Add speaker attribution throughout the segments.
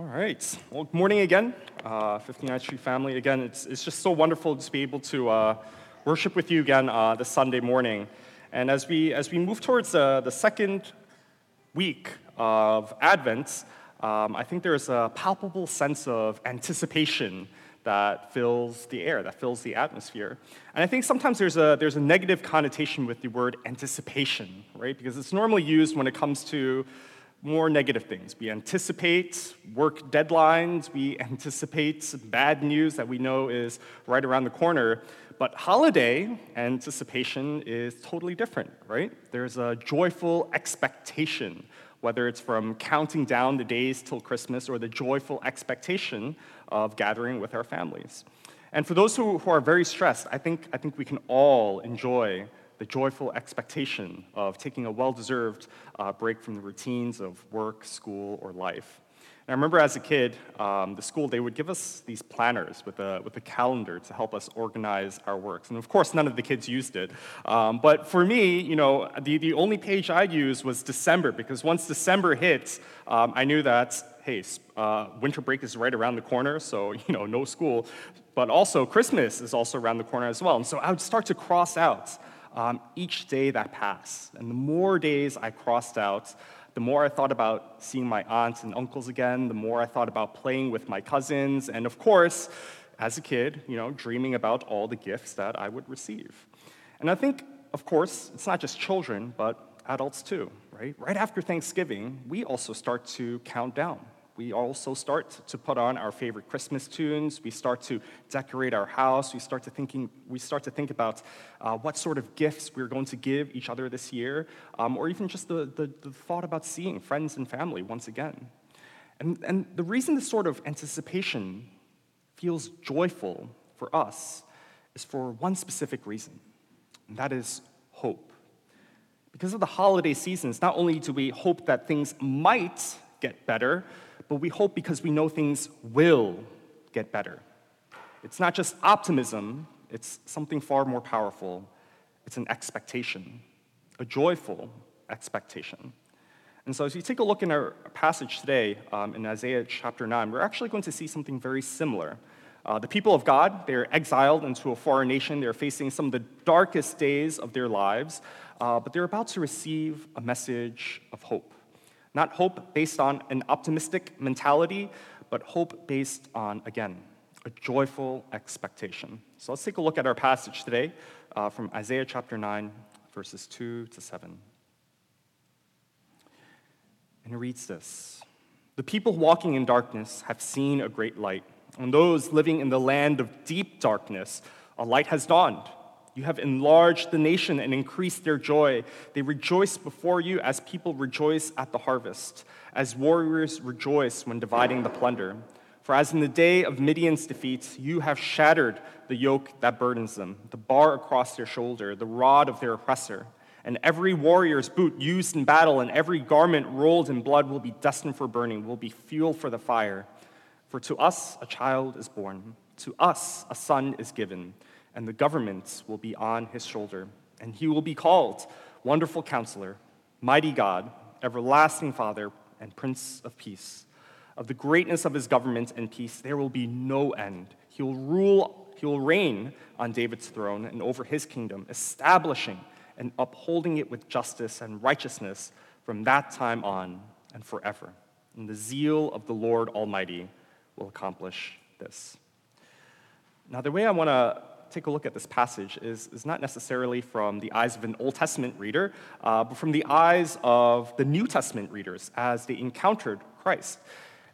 Speaker 1: All right. Well, good morning again, uh, 59th Street family. Again, it's, it's just so wonderful to be able to uh, worship with you again uh, this Sunday morning. And as we, as we move towards uh, the second week of Advent, um, I think there's a palpable sense of anticipation that fills the air, that fills the atmosphere. And I think sometimes there's a, there's a negative connotation with the word anticipation, right? Because it's normally used when it comes to more negative things. We anticipate work deadlines, we anticipate bad news that we know is right around the corner. But holiday anticipation is totally different, right? There's a joyful expectation, whether it's from counting down the days till Christmas or the joyful expectation of gathering with our families. And for those who, who are very stressed, I think, I think we can all enjoy the joyful expectation of taking a well deserved uh, break from the routines of work, school, or life. And I remember as a kid, um, the school, they would give us these planners with a, with a calendar to help us organize our works. And of course, none of the kids used it. Um, but for me, you know, the, the only page I used was December, because once December hits, um, I knew that, hey, uh, winter break is right around the corner, so, you know, no school. But also, Christmas is also around the corner as well. And so I would start to cross out um, each day that passed. And the more days I crossed out, the more I thought about seeing my aunts and uncles again, the more I thought about playing with my cousins, and of course, as a kid, you know, dreaming about all the gifts that I would receive. And I think, of course, it's not just children, but adults too, right? Right after Thanksgiving, we also start to count down we also start to put on our favorite Christmas tunes. We start to decorate our house. We start to, thinking, we start to think about uh, what sort of gifts we're going to give each other this year, um, or even just the, the, the thought about seeing friends and family once again. And, and the reason this sort of anticipation feels joyful for us is for one specific reason, and that is hope. Because of the holiday seasons, not only do we hope that things might get better, but we hope because we know things will get better. It's not just optimism, it's something far more powerful. It's an expectation, a joyful expectation. And so, as you take a look in our passage today um, in Isaiah chapter 9, we're actually going to see something very similar. Uh, the people of God, they're exiled into a foreign nation. They're facing some of the darkest days of their lives, uh, but they're about to receive a message of hope. Not hope based on an optimistic mentality, but hope based on, again, a joyful expectation. So let's take a look at our passage today uh, from Isaiah chapter 9, verses 2 to 7. And it reads this The people walking in darkness have seen a great light. and those living in the land of deep darkness, a light has dawned. You have enlarged the nation and increased their joy. They rejoice before you as people rejoice at the harvest, as warriors rejoice when dividing the plunder. For as in the day of Midian's defeat, you have shattered the yoke that burdens them, the bar across their shoulder, the rod of their oppressor. And every warrior's boot used in battle and every garment rolled in blood will be destined for burning, will be fuel for the fire. For to us a child is born, to us a son is given and the government will be on his shoulder. And he will be called Wonderful Counselor, Mighty God, Everlasting Father, and Prince of Peace. Of the greatness of his government and peace, there will be no end. He will rule, he will reign on David's throne and over his kingdom, establishing and upholding it with justice and righteousness from that time on and forever. And the zeal of the Lord Almighty will accomplish this. Now, the way I want to take a look at this passage is, is not necessarily from the eyes of an Old Testament reader, uh, but from the eyes of the New Testament readers as they encountered Christ.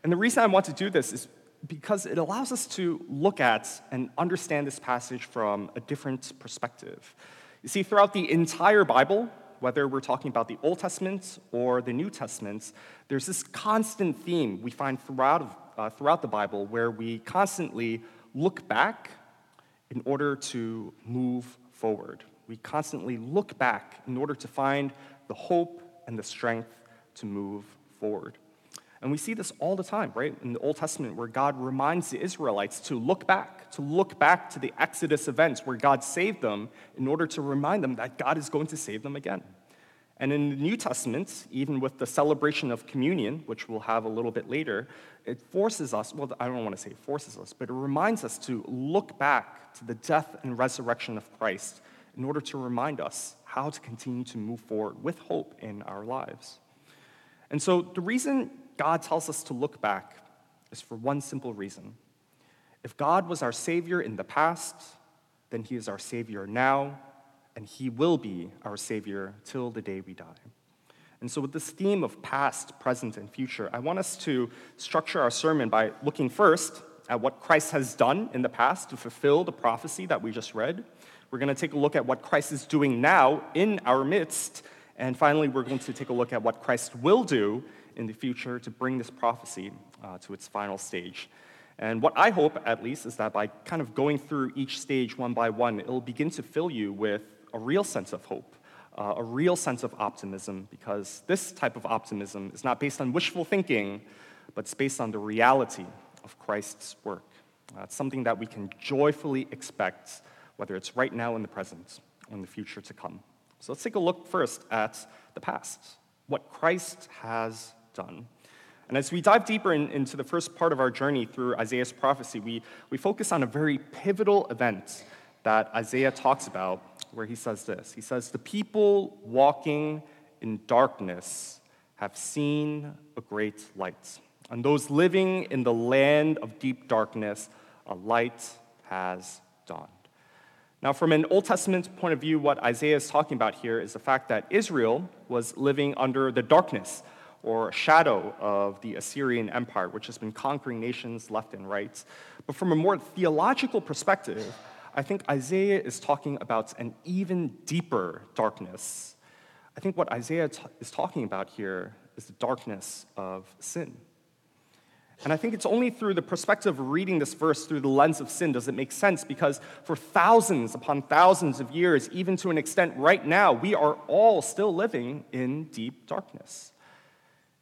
Speaker 1: And the reason I want to do this is because it allows us to look at and understand this passage from a different perspective. You see, throughout the entire Bible, whether we're talking about the Old Testament or the New Testament, there's this constant theme we find throughout, uh, throughout the Bible where we constantly look back in order to move forward. We constantly look back in order to find the hope and the strength to move forward. And we see this all the time, right? In the Old Testament, where God reminds the Israelites to look back, to look back to the Exodus events where God saved them in order to remind them that God is going to save them again. And in the New Testament, even with the celebration of communion, which we'll have a little bit later, it forces us, well, I don't want to say forces us, but it reminds us to look back to the death and resurrection of Christ in order to remind us how to continue to move forward with hope in our lives. And so the reason God tells us to look back is for one simple reason. If God was our Savior in the past, then He is our Savior now and He will be our Savior till the day we die. And so, with this theme of past, present, and future, I want us to structure our sermon by looking first at what Christ has done in the past to fulfill the prophecy that we just read. We're going to take a look at what Christ is doing now in our midst. And finally, we're going to take a look at what Christ will do in the future to bring this prophecy uh, to its final stage. And what I hope, at least, is that by kind of going through each stage one by one, it'll begin to fill you with a real sense of hope, uh, a real sense of optimism, because this type of optimism is not based on wishful thinking, but it's based on the reality of Christ's work. Uh, it's something that we can joyfully expect, whether it's right now in the present or in the future to come. So let's take a look first at the past, what Christ has done. And as we dive deeper in, into the first part of our journey through Isaiah's prophecy, we, we focus on a very pivotal event that Isaiah talks about where he says this He says, The people walking in darkness have seen a great light. And those living in the land of deep darkness, a light has dawned. Now, from an Old Testament point of view, what Isaiah is talking about here is the fact that Israel was living under the darkness or shadow of the Assyrian Empire, which has been conquering nations left and right. But from a more theological perspective, I think Isaiah is talking about an even deeper darkness. I think what Isaiah t- is talking about here is the darkness of sin. And I think it's only through the perspective of reading this verse through the lens of sin does it make sense because for thousands upon thousands of years, even to an extent right now, we are all still living in deep darkness.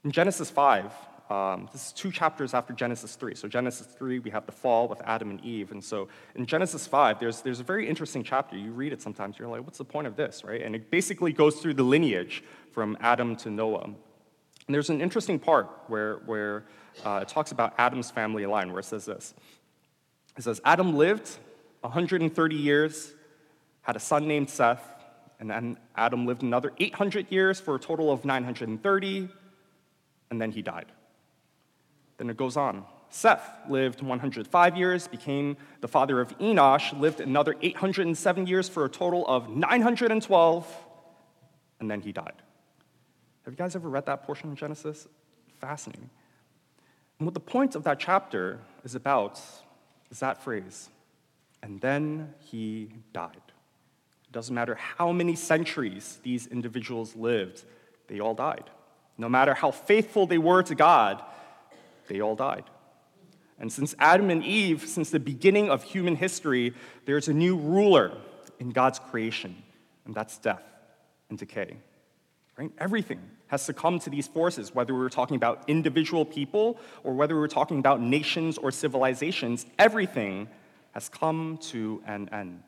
Speaker 1: In Genesis 5, um, this is two chapters after Genesis 3. So, Genesis 3, we have the fall with Adam and Eve. And so, in Genesis 5, there's, there's a very interesting chapter. You read it sometimes, you're like, what's the point of this, right? And it basically goes through the lineage from Adam to Noah. And there's an interesting part where, where uh, it talks about Adam's family line, where it says this It says, Adam lived 130 years, had a son named Seth, and then Adam lived another 800 years for a total of 930, and then he died. Then it goes on. Seth lived 105 years, became the father of Enosh, lived another 807 years for a total of 912, and then he died. Have you guys ever read that portion of Genesis? Fascinating. And what the point of that chapter is about is that phrase, and then he died. It doesn't matter how many centuries these individuals lived, they all died. No matter how faithful they were to God, they all died. And since Adam and Eve, since the beginning of human history, there's a new ruler in God's creation, and that's death and decay. Right? Everything has succumbed to these forces, whether we were talking about individual people or whether we were talking about nations or civilizations, everything has come to an end.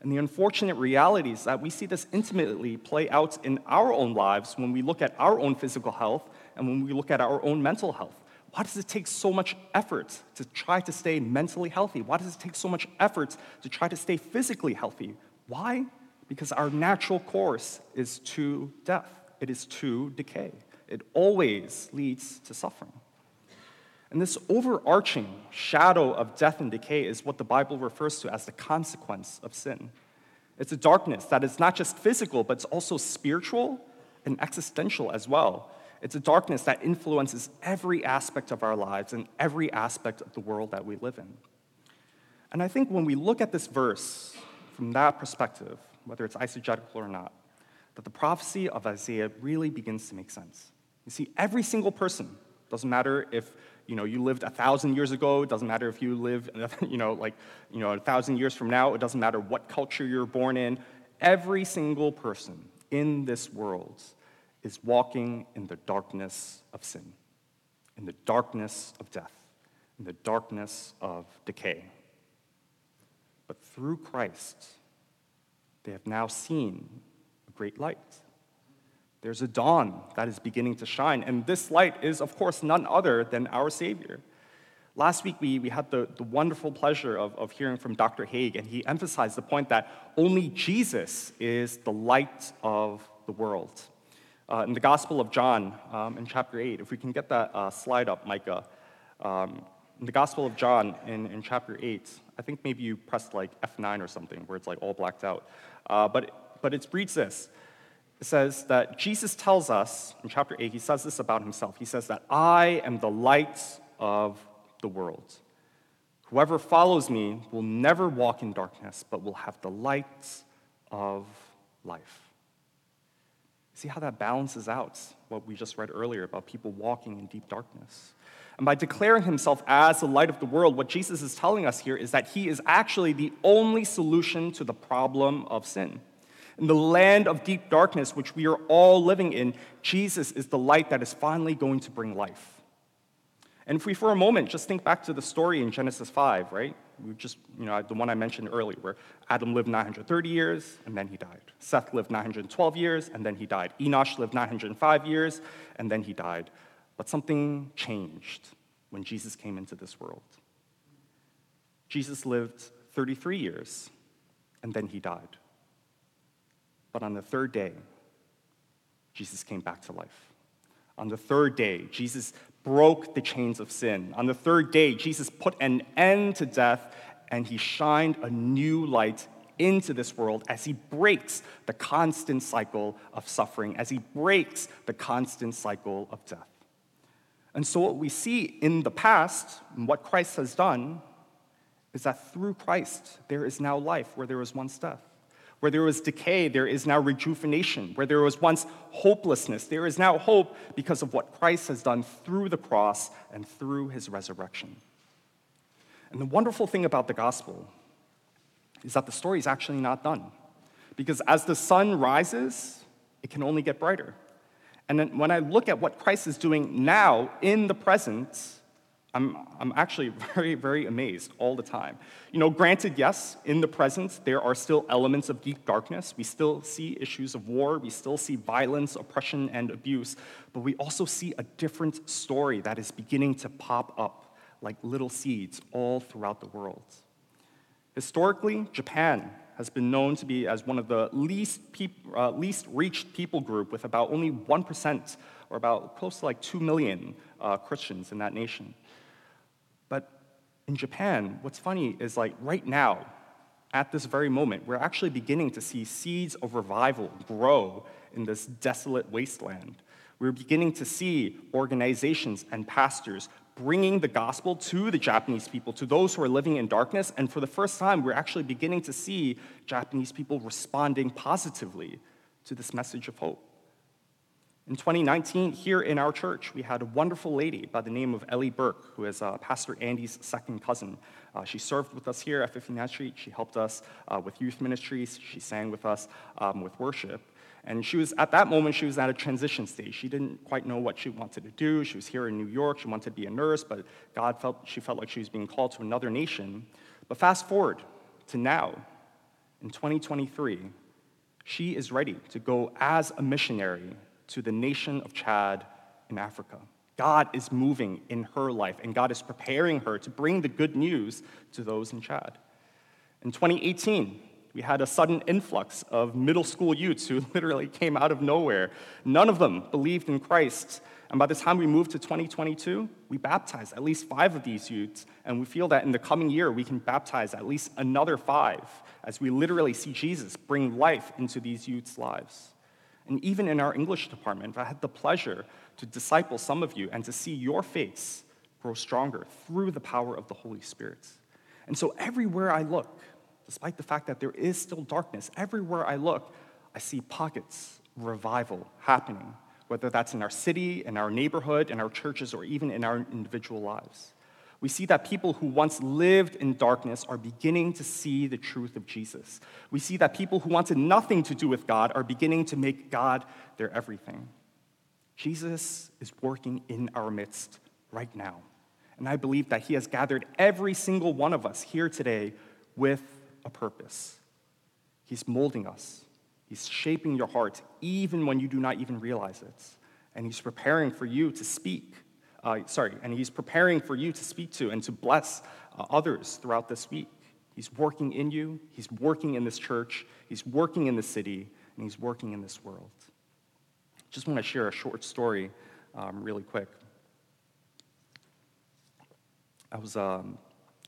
Speaker 1: And the unfortunate reality is that we see this intimately play out in our own lives when we look at our own physical health and when we look at our own mental health. Why does it take so much effort to try to stay mentally healthy? Why does it take so much effort to try to stay physically healthy? Why? Because our natural course is to death, it is to decay. It always leads to suffering. And this overarching shadow of death and decay is what the Bible refers to as the consequence of sin. It's a darkness that is not just physical, but it's also spiritual and existential as well. It's a darkness that influences every aspect of our lives and every aspect of the world that we live in. And I think when we look at this verse from that perspective, whether it's eisegetical or not, that the prophecy of Isaiah really begins to make sense. You see, every single person, doesn't matter if you know you lived a thousand years ago, it doesn't matter if you live you know like you know a thousand years from now, it doesn't matter what culture you're born in, every single person in this world is walking in the darkness of sin, in the darkness of death, in the darkness of decay. But through Christ, they have now seen a great light. There's a dawn that is beginning to shine, and this light is, of course, none other than our Savior. Last week, we, we had the, the wonderful pleasure of, of hearing from Dr. Haig, and he emphasized the point that only Jesus is the light of the world. Uh, in the Gospel of John, um, in chapter 8, if we can get that uh, slide up, Micah. Um, in the Gospel of John, in, in chapter 8, I think maybe you pressed like F9 or something, where it's like all blacked out. Uh, but, but it reads this it says that Jesus tells us in chapter 8, he says this about himself. He says that I am the light of the world. Whoever follows me will never walk in darkness, but will have the light of life. See how that balances out what we just read earlier about people walking in deep darkness. And by declaring himself as the light of the world, what Jesus is telling us here is that he is actually the only solution to the problem of sin. In the land of deep darkness, which we are all living in, Jesus is the light that is finally going to bring life. And if we, for a moment, just think back to the story in Genesis 5, right? We just, you know, the one I mentioned earlier, where Adam lived 930 years and then he died. Seth lived 912 years and then he died. Enosh lived 905 years and then he died. But something changed when Jesus came into this world. Jesus lived 33 years and then he died. But on the third day, Jesus came back to life. On the third day, Jesus broke the chains of sin. On the third day, Jesus put an end to death and he shined a new light into this world as he breaks the constant cycle of suffering, as he breaks the constant cycle of death. And so, what we see in the past, and what Christ has done, is that through Christ, there is now life where there was once death. Where there was decay, there is now rejuvenation. Where there was once hopelessness, there is now hope because of what Christ has done through the cross and through his resurrection. And the wonderful thing about the gospel is that the story is actually not done. Because as the sun rises, it can only get brighter. And then when I look at what Christ is doing now in the present, I'm, I'm actually very, very amazed all the time. You know, granted, yes, in the present, there are still elements of deep darkness. We still see issues of war, we still see violence, oppression, and abuse, but we also see a different story that is beginning to pop up like little seeds all throughout the world. Historically, Japan has been known to be as one of the least, peop- uh, least reached people group with about only 1% or about close to like 2 million uh, Christians in that nation. In Japan, what's funny is like right now, at this very moment, we're actually beginning to see seeds of revival grow in this desolate wasteland. We're beginning to see organizations and pastors bringing the gospel to the Japanese people, to those who are living in darkness. And for the first time, we're actually beginning to see Japanese people responding positively to this message of hope. In 2019, here in our church, we had a wonderful lady by the name of Ellie Burke, who is uh, Pastor Andy's second cousin. Uh, she served with us here at 59th Street. She helped us uh, with youth ministries. She sang with us um, with worship. And she was, at that moment, she was at a transition stage. She didn't quite know what she wanted to do. She was here in New York. She wanted to be a nurse, but God felt, she felt like she was being called to another nation. But fast forward to now, in 2023, she is ready to go as a missionary to the nation of Chad in Africa. God is moving in her life, and God is preparing her to bring the good news to those in Chad. In 2018, we had a sudden influx of middle school youths who literally came out of nowhere. None of them believed in Christ. And by the time we moved to 2022, we baptized at least five of these youths. And we feel that in the coming year, we can baptize at least another five as we literally see Jesus bring life into these youths' lives. And even in our English department, I had the pleasure to disciple some of you and to see your faith grow stronger through the power of the Holy Spirit. And so everywhere I look, despite the fact that there is still darkness, everywhere I look, I see pockets of revival happening, whether that's in our city, in our neighborhood, in our churches, or even in our individual lives. We see that people who once lived in darkness are beginning to see the truth of Jesus. We see that people who wanted nothing to do with God are beginning to make God their everything. Jesus is working in our midst right now. And I believe that he has gathered every single one of us here today with a purpose. He's molding us, He's shaping your heart even when you do not even realize it. And He's preparing for you to speak. Uh, sorry, and He's preparing for you to speak to and to bless uh, others throughout this week. He's working in you, He's working in this church, He's working in the city, and He's working in this world. Just want to share a short story um, really quick. I was um,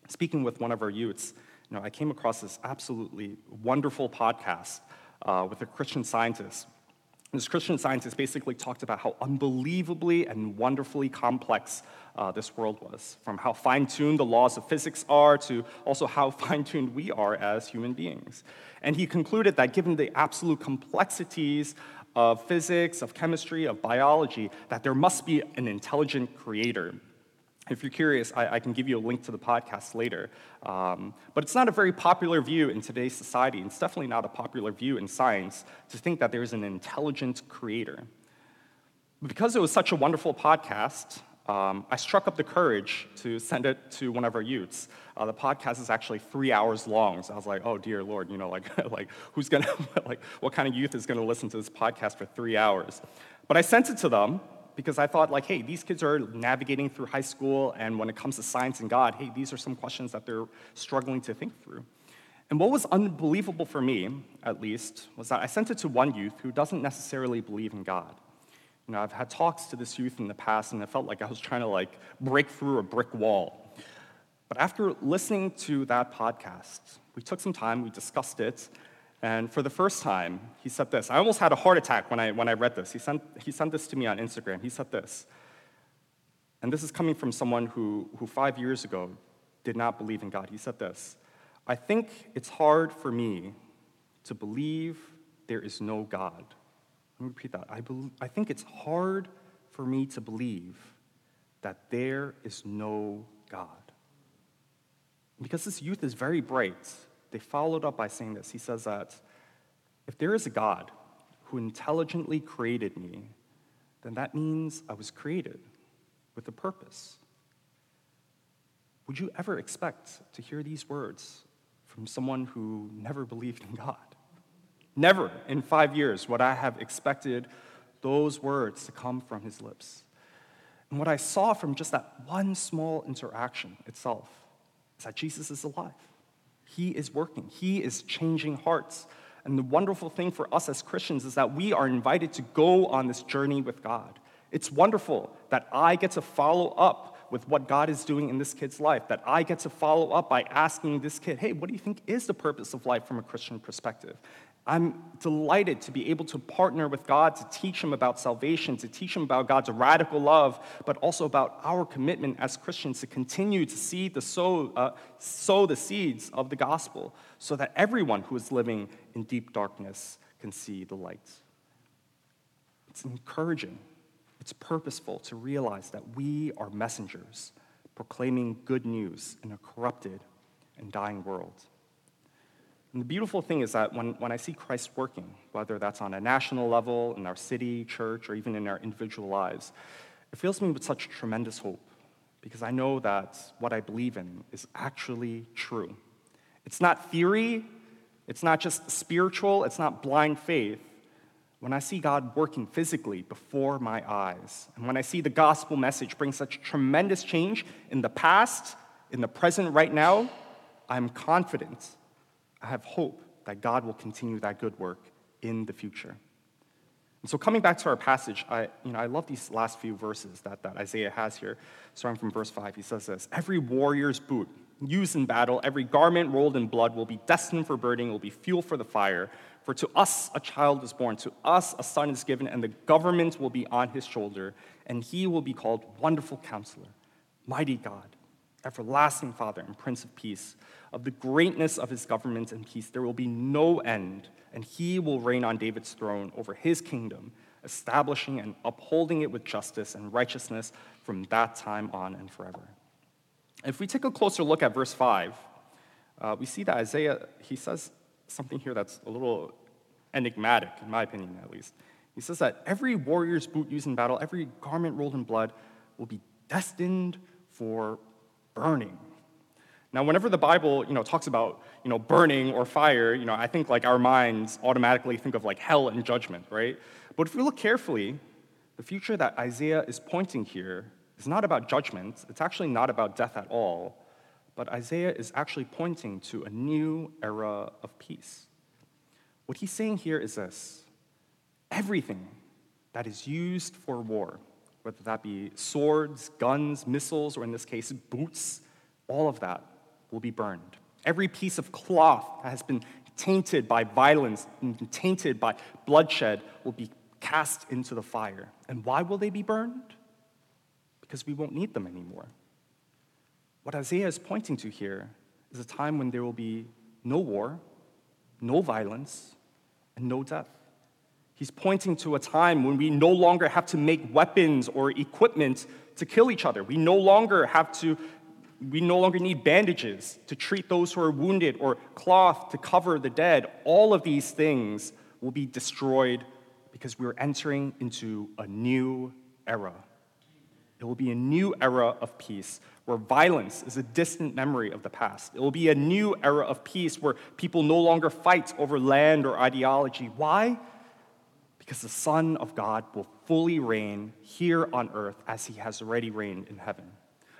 Speaker 1: speaking with one of our youths. You know, I came across this absolutely wonderful podcast uh, with a Christian scientist. This Christian scientist basically talked about how unbelievably and wonderfully complex uh, this world was, from how fine tuned the laws of physics are to also how fine tuned we are as human beings. And he concluded that given the absolute complexities of physics, of chemistry, of biology, that there must be an intelligent creator if you're curious, I, I, can give you a link to the podcast later. Um, but it's not a very popular view in today's society. and It's definitely not a popular view in science to think that there's an intelligent creator. But because it was such a wonderful podcast, um, I struck up the courage to send it to one of our youths. Uh, the podcast is actually three hours long, so I was like, "Oh dear Lord, you know, like, like who's gonna, like, what kind of youth is gonna listen to this podcast for three hours?" But I sent it to them, because I thought, like, hey, these kids are navigating through high school, and when it comes to science and God, hey, these are some questions that they're struggling to think through. And what was unbelievable for me, at least, was that I sent it to one youth who doesn't necessarily believe in God. You know, I've had talks to this youth in the past, and it felt like I was trying to like break through a brick wall. But after listening to that podcast, we took some time, we discussed it, and for the first time, he said this. I almost had a heart attack when I, when I read this. He sent, he sent this to me on Instagram. He said this. And this is coming from someone who, who five years ago did not believe in God. He said this I think it's hard for me to believe there is no God. Let me repeat that. I, believe, I think it's hard for me to believe that there is no God. Because this youth is very bright, they followed up by saying this. He says that if there is a God who intelligently created me, then that means I was created with a purpose. Would you ever expect to hear these words from someone who never believed in God? Never in five years would I have expected those words to come from his lips. And what I saw from just that one small interaction itself is that Jesus is alive. He is working, He is changing hearts. And the wonderful thing for us as Christians is that we are invited to go on this journey with God. It's wonderful that I get to follow up with what God is doing in this kid's life, that I get to follow up by asking this kid, hey, what do you think is the purpose of life from a Christian perspective? I'm delighted to be able to partner with God to teach him about salvation, to teach him about God's radical love, but also about our commitment as Christians to continue to see the sow, uh, sow the seeds of the gospel so that everyone who is living in deep darkness can see the light. It's encouraging, it's purposeful to realize that we are messengers proclaiming good news in a corrupted and dying world. And the beautiful thing is that when, when I see Christ working, whether that's on a national level, in our city, church, or even in our individual lives, it fills me with such tremendous hope because I know that what I believe in is actually true. It's not theory, it's not just spiritual, it's not blind faith. When I see God working physically before my eyes, and when I see the gospel message bring such tremendous change in the past, in the present, right now, I'm confident I have hope that God will continue that good work in the future. And so, coming back to our passage, I, you know, I love these last few verses that, that Isaiah has here. Starting from verse 5, he says this Every warrior's boot used in battle, every garment rolled in blood will be destined for burning, will be fuel for the fire. For to us a child is born, to us a son is given, and the government will be on his shoulder, and he will be called Wonderful Counselor, Mighty God, Everlasting Father, and Prince of Peace of the greatness of his government and peace, there will be no end, and he will reign on David's throne over his kingdom, establishing and upholding it with justice and righteousness from that time on and forever. If we take a closer look at verse 5, uh, we see that Isaiah, he says something here that's a little enigmatic, in my opinion at least. He says that every warrior's boot used in battle, every garment rolled in blood, will be destined for burning. Now, whenever the Bible, you know, talks about, you know, burning or fire, you know, I think like our minds automatically think of like hell and judgment, right? But if we look carefully, the future that Isaiah is pointing here is not about judgment. It's actually not about death at all. But Isaiah is actually pointing to a new era of peace. What he's saying here is this everything that is used for war, whether that be swords, guns, missiles, or in this case, boots, all of that will be burned. Every piece of cloth that has been tainted by violence and tainted by bloodshed will be cast into the fire. And why will they be burned? Because we won't need them anymore. What Isaiah is pointing to here is a time when there will be no war, no violence, and no death. He's pointing to a time when we no longer have to make weapons or equipment to kill each other. We no longer have to, we no longer need bandages to treat those who are wounded or cloth to cover the dead. All of these things will be destroyed because we're entering into a new era. It will be a new era of peace where violence is a distant memory of the past. It will be a new era of peace where people no longer fight over land or ideology. Why? Because the Son of God will fully reign here on earth as he has already reigned in heaven.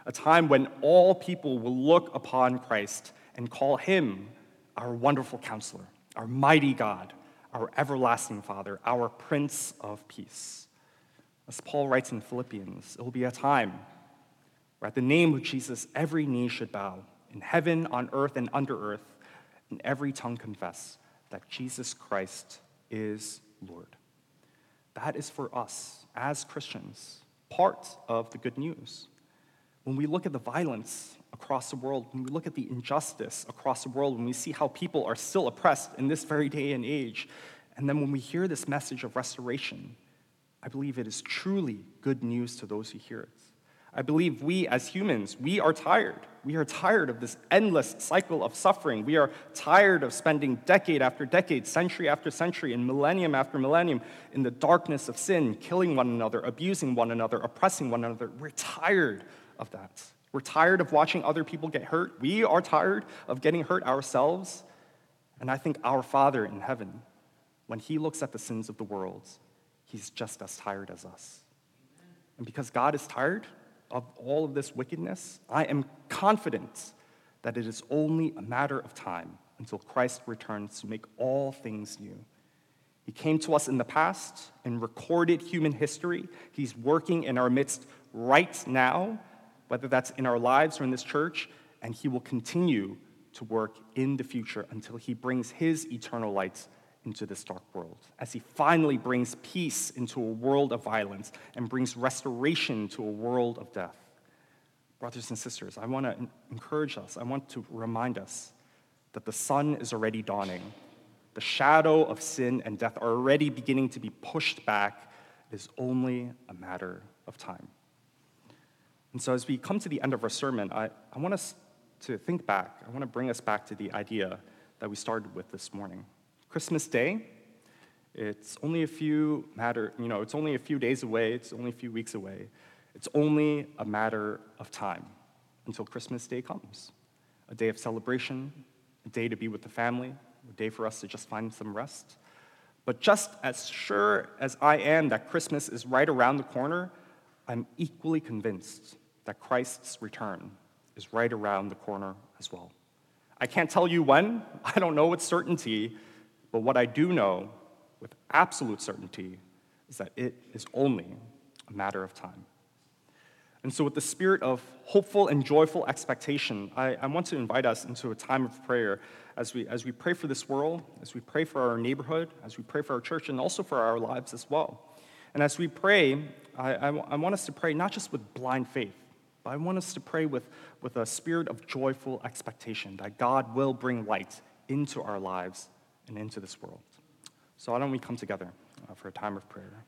Speaker 1: A time when all people will look upon Christ and call him our wonderful counselor, our mighty God, our everlasting Father, our Prince of Peace. As Paul writes in Philippians, it will be a time where at the name of Jesus, every knee should bow in heaven, on earth, and under earth, and every tongue confess that Jesus Christ is Lord. That is for us as Christians, part of the good news. When we look at the violence across the world, when we look at the injustice across the world, when we see how people are still oppressed in this very day and age, and then when we hear this message of restoration, I believe it is truly good news to those who hear it. I believe we as humans, we are tired. We are tired of this endless cycle of suffering. We are tired of spending decade after decade, century after century, and millennium after millennium in the darkness of sin, killing one another, abusing one another, oppressing one another. We're tired of that. We're tired of watching other people get hurt. We are tired of getting hurt ourselves. And I think our Father in heaven, when he looks at the sins of the world, he's just as tired as us. And because God is tired, of all of this wickedness, I am confident that it is only a matter of time until Christ returns to make all things new. He came to us in the past in recorded human history. He's working in our midst right now, whether that's in our lives or in this church, and He will continue to work in the future until He brings His eternal light into this dark world, as he finally brings peace into a world of violence and brings restoration to a world of death. Brothers and sisters, I want to encourage us, I want to remind us that the sun is already dawning. The shadow of sin and death are already beginning to be pushed back. It is only a matter of time. And so, as we come to the end of our sermon, I, I want us to think back. I want to bring us back to the idea that we started with this morning. Christmas Day, it's only a few matter, you know, it's only a few days away, it's only a few weeks away. It's only a matter of time until Christmas Day comes. A day of celebration, a day to be with the family, a day for us to just find some rest. But just as sure as I am that Christmas is right around the corner, I'm equally convinced that Christ's return is right around the corner as well. I can't tell you when, I don't know with certainty, but what I do know with absolute certainty is that it is only a matter of time. And so, with the spirit of hopeful and joyful expectation, I, I, want to invite us into a time of prayer as we, as we pray for this world, as we pray for our neighborhood, as we pray for our church, and also for our lives as well. And as we pray, I, I, I want us to pray not just with blind faith, but I want us to pray with, with a spirit of joyful expectation that God will bring light into our lives and into this world. So, why don't we come together uh, for a time of prayer?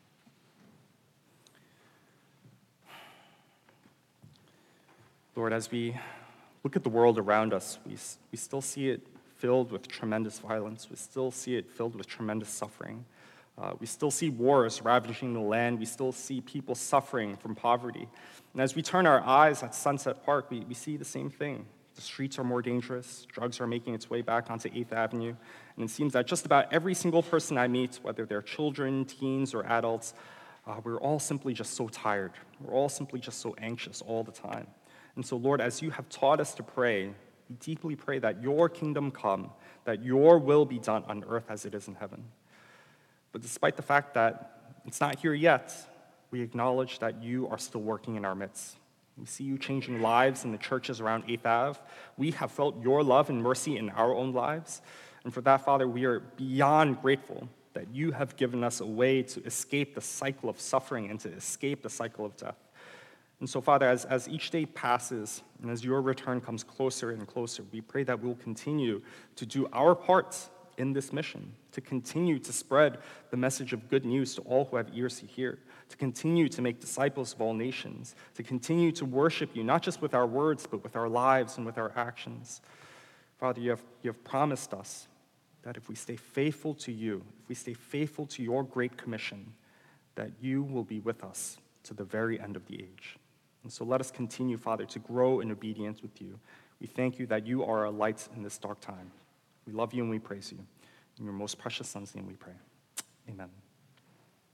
Speaker 1: Lord, as we look at the world around us, we, we still see it filled with tremendous violence. We still see it filled with tremendous suffering. Uh, we still see wars ravaging the land. We still see people suffering from poverty. And as we turn our eyes at Sunset Park, we, we see the same thing The streets are more dangerous. Drugs are making its way back onto 8th Avenue. And it seems that just about every single person I meet, whether they're children, teens, or adults, uh, we're all simply just so tired. We're all simply just so anxious all the time. And so, Lord, as you have taught us to pray, we deeply pray that your kingdom come, that your will be done on earth as it is in heaven. But despite the fact that it's not here yet, we acknowledge that you are still working in our midst. We see you changing lives in the churches around 8th Ave. We have felt your love and mercy in our own lives. And for that, Father, we are beyond grateful that you have given us a way to escape the cycle of suffering and to escape the cycle of death. And so, Father, as, as each day passes and as your return comes closer and closer, we pray that we'll continue to do our part in this mission, to continue to spread the message of good news to all who have ears to hear, to continue to make disciples of all nations, to continue to worship you, not just with our words, but with our lives and with our actions. Father, you have, you have promised us that if we stay faithful to you, if we stay faithful to your great commission, that you will be with us to the very end of the age. And so let us continue, Father, to grow in obedience with you. We thank you that you are our light in this dark time. We love you and we praise you. In your most precious Son's name we pray. Amen.